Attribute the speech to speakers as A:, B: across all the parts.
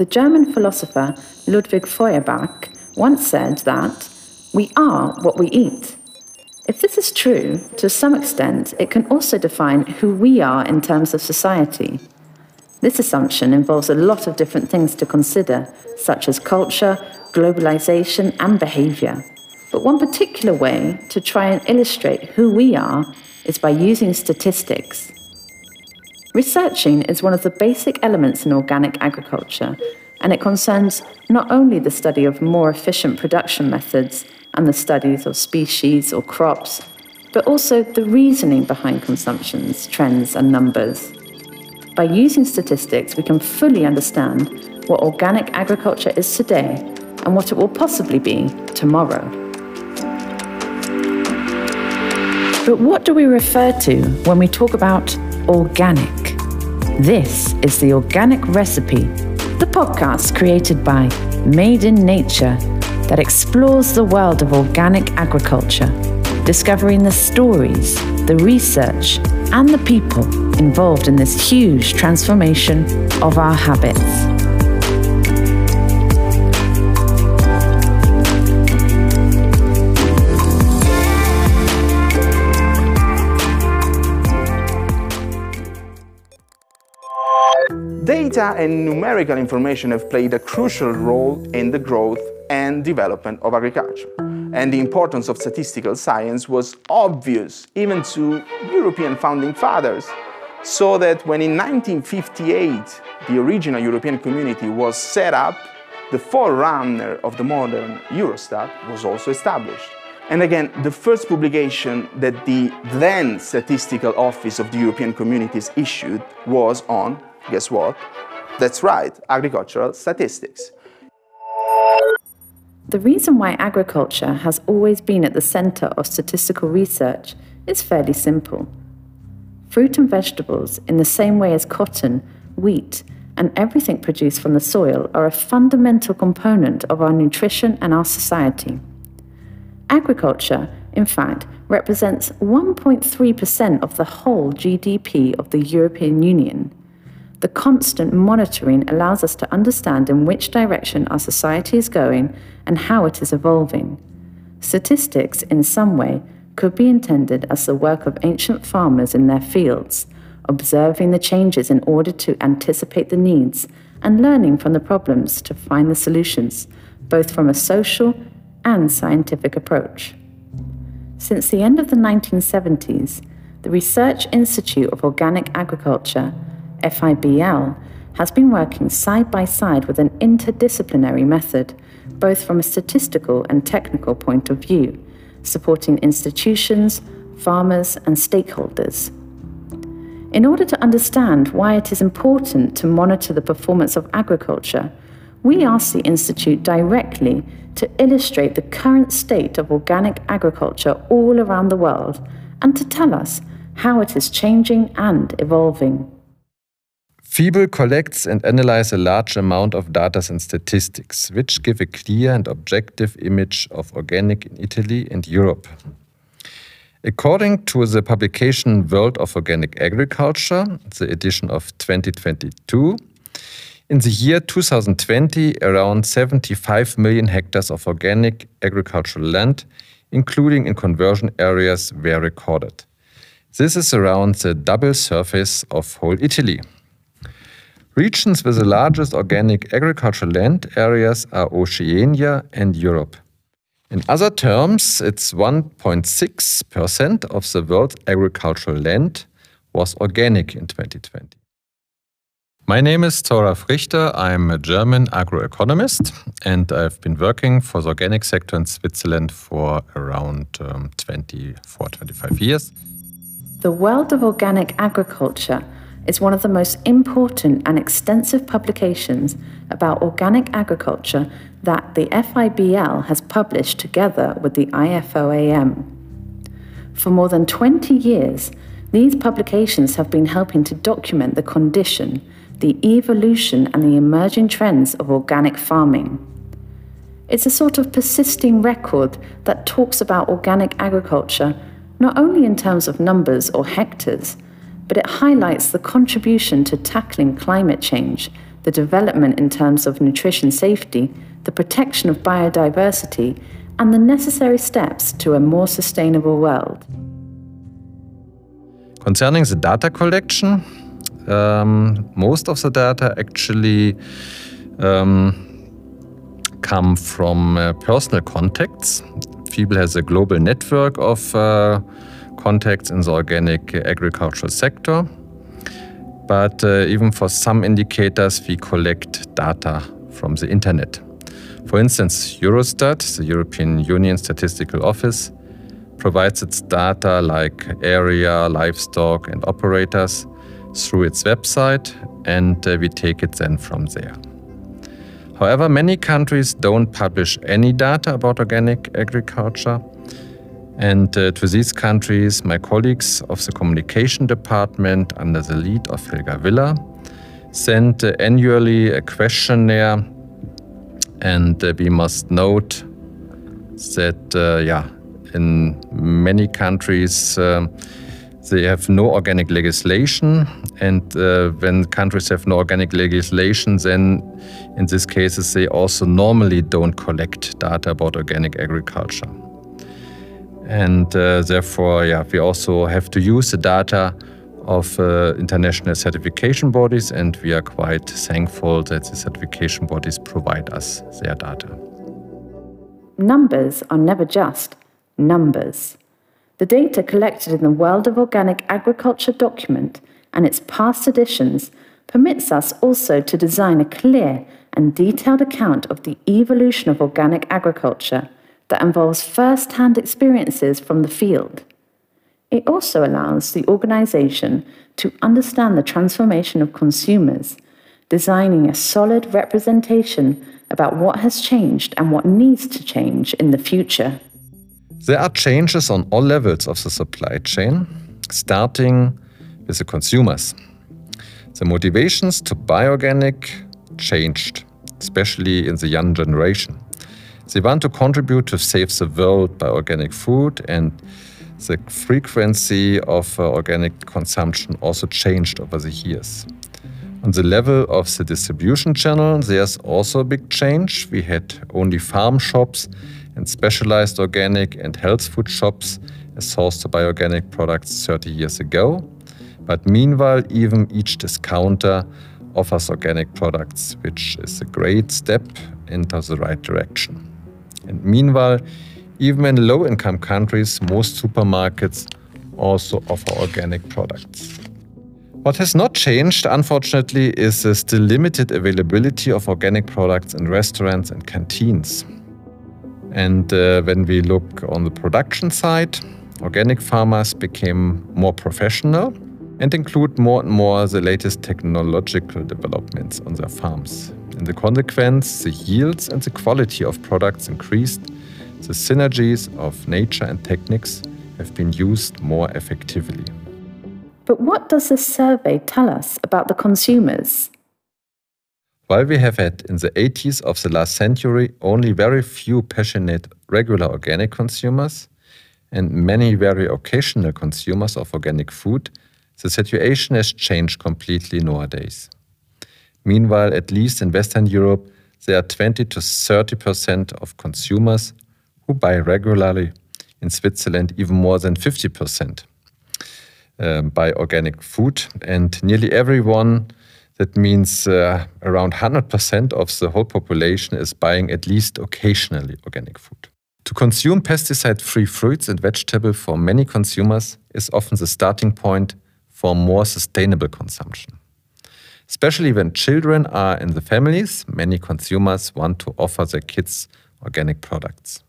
A: the German philosopher Ludwig Feuerbach once said that we are what we eat. If this is true, to some extent, it can also define who we are in terms of society. This assumption involves a lot of different things to consider, such as culture, globalization, and behavior. But one particular way to try and illustrate who we are is by using statistics. Researching is one of the basic elements in organic agriculture, and it concerns not only the study of more efficient production methods and the studies of species or crops, but also the reasoning behind consumptions, trends, and numbers. By using statistics, we can fully understand what organic agriculture is today and what it will possibly be tomorrow. But what do we refer to when we talk about organic? This is the Organic Recipe, the podcast created by Made in Nature that explores the world of organic agriculture, discovering the stories, the research, and the people involved in this huge transformation of our habits.
B: Data and numerical information have played a crucial role in the growth and development of agriculture. And the importance of statistical science was obvious even to European founding fathers, so that when in 1958 the original European community was set up, the forerunner of the modern Eurostat was also established. And again, the first publication that the then Statistical Office of the European Communities issued was on, guess what? That's right, agricultural statistics.
A: The reason why agriculture has always been at the centre of statistical research is fairly simple. Fruit and vegetables, in the same way as cotton, wheat, and everything produced from the soil, are a fundamental component of our nutrition and our society. Agriculture, in fact, represents 1.3% of the whole GDP of the European Union. The constant monitoring allows us to understand in which direction our society is going and how it is evolving. Statistics, in some way, could be intended as the work of ancient farmers in their fields, observing the changes in order to anticipate the needs and learning from the problems to find the solutions, both from a social and scientific approach. Since the end of the 1970s, the Research Institute of Organic Agriculture FIBL, has been working side by side with an interdisciplinary method, both from a statistical and technical point of view, supporting institutions, farmers, and stakeholders. In order to understand why it is important to monitor the performance of agriculture, we asked the Institute directly to illustrate the current state of organic agriculture all around the world and to tell us how it is changing and evolving.
C: FIBL collects and analyzes a large amount of data and statistics, which give a clear and objective image of organic in Italy and Europe. According to the publication World of Organic Agriculture, the edition of 2022, in the year 2020, around 75 million hectares of organic agricultural land, including in conversion areas, were recorded. This is around the double surface of whole Italy. Regions with the largest organic agricultural land areas are Oceania and Europe. In other terms, it's 1.6% of the world's agricultural land was organic in 2020. My name is Toralf Richter. I'm a German agroeconomist and I've been working for the organic sector in Switzerland for around um, 24, 25 years.
A: The world of organic agriculture is one of the most important and extensive publications about organic agriculture that the FIBL has published together with the IFOAM. For more than 20 years, these publications have been helping to document the condition, the evolution, and the emerging trends of organic farming. It's a sort of persisting record that talks about organic agriculture not only in terms of numbers or hectares but it highlights the contribution to tackling climate change, the development in terms of nutrition safety, the protection of biodiversity, and the necessary steps to a more sustainable world.
C: Concerning the data collection, um, most of the data actually um, come from uh, personal contacts. FIBL has a global network of uh, contacts in the organic agricultural sector. But uh, even for some indicators, we collect data from the internet. For instance, Eurostat, the European Union Statistical Office, provides its data like area, livestock, and operators through its website, and uh, we take it then from there. However, many countries don't publish any data about organic agriculture. And uh, to these countries, my colleagues of the communication department under the lead of Helga Willer send uh, annually a questionnaire and uh, we must note that, uh, yeah, in many countries, uh, they have no organic legislation. And uh, when countries have no organic legislation, then in these cases, they also normally don't collect data about organic agriculture. And uh, therefore, yeah, we also have to use the data of uh, international certification bodies, and we are quite thankful that the certification bodies provide us their data.
A: Numbers are never just numbers. The data collected in the World of Organic Agriculture document and its past editions permits us also to design a clear and detailed account of the evolution of organic agriculture that involves first hand experiences from the field. It also allows the organization to understand the transformation of consumers, designing a solid representation about what has changed and what needs to change in the future.
C: There are changes on all levels of the supply chain, starting with the consumers. The motivations to buy organic changed, especially in the young generation. They want to contribute to save the world by organic food and the frequency of uh, organic consumption also changed over the years. On the level of the distribution channel, there's also a big change. We had only farm shops and specialized organic and health food shops as sourced to buy organic products 30 years ago. But meanwhile, even each discounter offers organic products, which is a great step into the right direction. And meanwhile, even in low income countries, most supermarkets also offer organic products. What has not changed, unfortunately, is the still limited availability of organic products in restaurants and canteens. And uh, when we look on the production side, organic farmers became more professional and include more and more the latest technological developments on their farms. In the consequence, the yields and the quality of products increased the synergies of nature and techniques have been used more effectively.
A: But what does this survey tell us about the consumers?
C: While we have had in the 80s of the last century only very few passionate regular organic consumers and many very occasional consumers of organic food, the situation has changed completely nowadays. Meanwhile, at least in Western Europe, there are 20 to 30 percent of consumers who buy regularly. In Switzerland, even more than 50% um, buy organic food. And nearly everyone, that means uh, around 100% of the whole population, is buying at least occasionally organic food. To consume pesticide free fruits and vegetables for many consumers is often the starting point for more sustainable consumption. Especially when children are in the families, many consumers want to offer their kids organic products.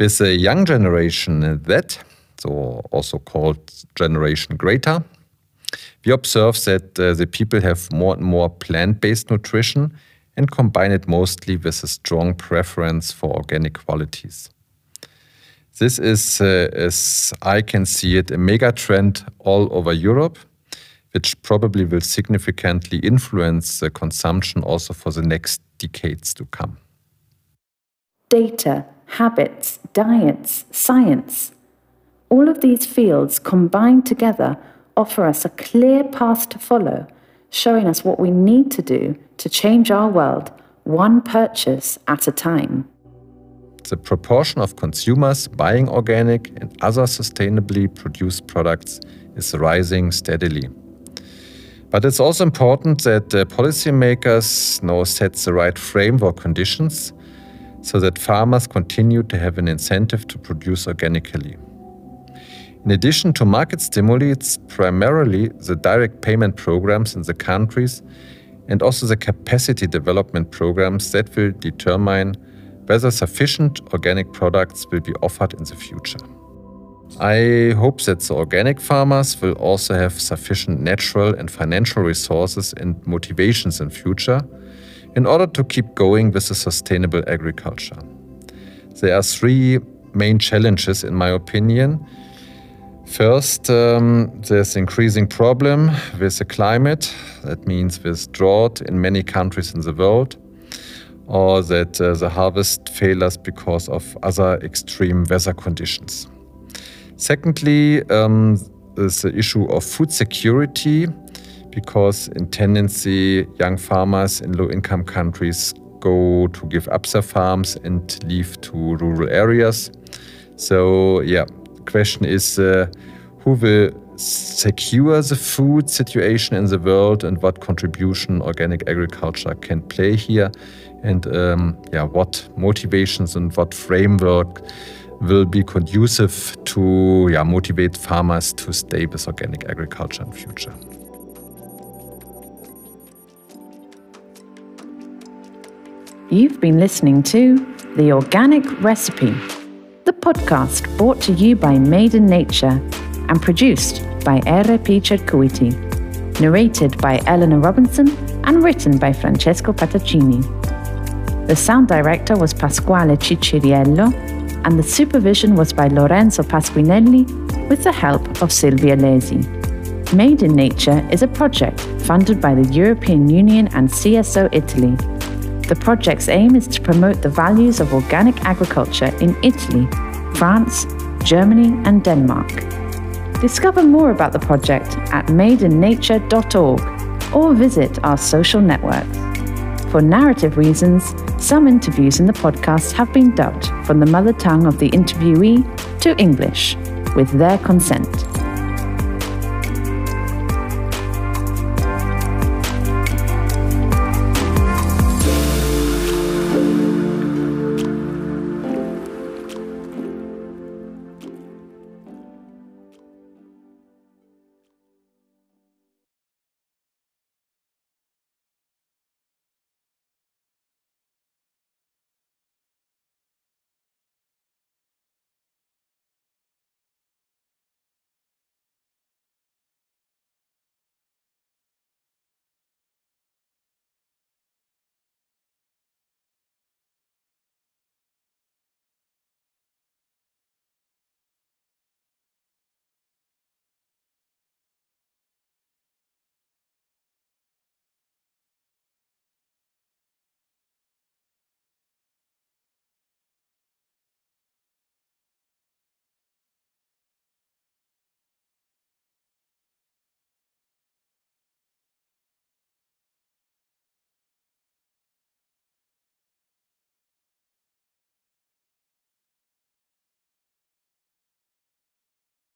C: With the young generation that, so also called Generation Greta, we observe that uh, the people have more and more plant based nutrition and combine it mostly with a strong preference for organic qualities. This is, uh, as I can see it, a mega trend all over Europe, which probably will significantly influence the consumption also for the next decades to come.
A: Data habits, diets, science. All of these fields combined together offer us a clear path to follow showing us what we need to do to change our world one purchase at a time.
C: The proportion of consumers buying organic and other sustainably produced products is rising steadily. But it's also important that uh, policymakers now set the right framework conditions so that farmers continue to have an incentive to produce organically. In addition to market stimuli, it's primarily the direct payment programs in the countries and also the capacity development programs that will determine whether sufficient organic products will be offered in the future. I hope that the organic farmers will also have sufficient natural and financial resources and motivations in future in order to keep going with the sustainable agriculture. There are three main challenges, in my opinion, First, um, there's increasing problem with the climate. That means with drought in many countries in the world, or that uh, the harvest fails because of other extreme weather conditions. Secondly, um, is the issue of food security, because in tendency, young farmers in low-income countries go to give up their farms and leave to rural areas. So, yeah, question is uh, who will secure the food situation in the world and what contribution organic agriculture can play here and um, yeah, what motivations and what framework will be conducive to yeah, motivate farmers to stay with organic agriculture in future.
A: You've been listening to The Organic Recipe the podcast brought to you by Made in Nature and produced by RP Circuiti, narrated by Eleanor Robinson and written by Francesco Pataccini. The sound director was Pasquale Cicciriello, and the supervision was by Lorenzo Pasquinelli with the help of Silvia Lesi. Made in Nature is a project funded by the European Union and CSO Italy the project's aim is to promote the values of organic agriculture in Italy, France, Germany, and Denmark. Discover more about the project at madeinnature.org or visit our social networks. For narrative reasons, some interviews in the podcast have been dubbed from the mother tongue of the interviewee to English with their consent.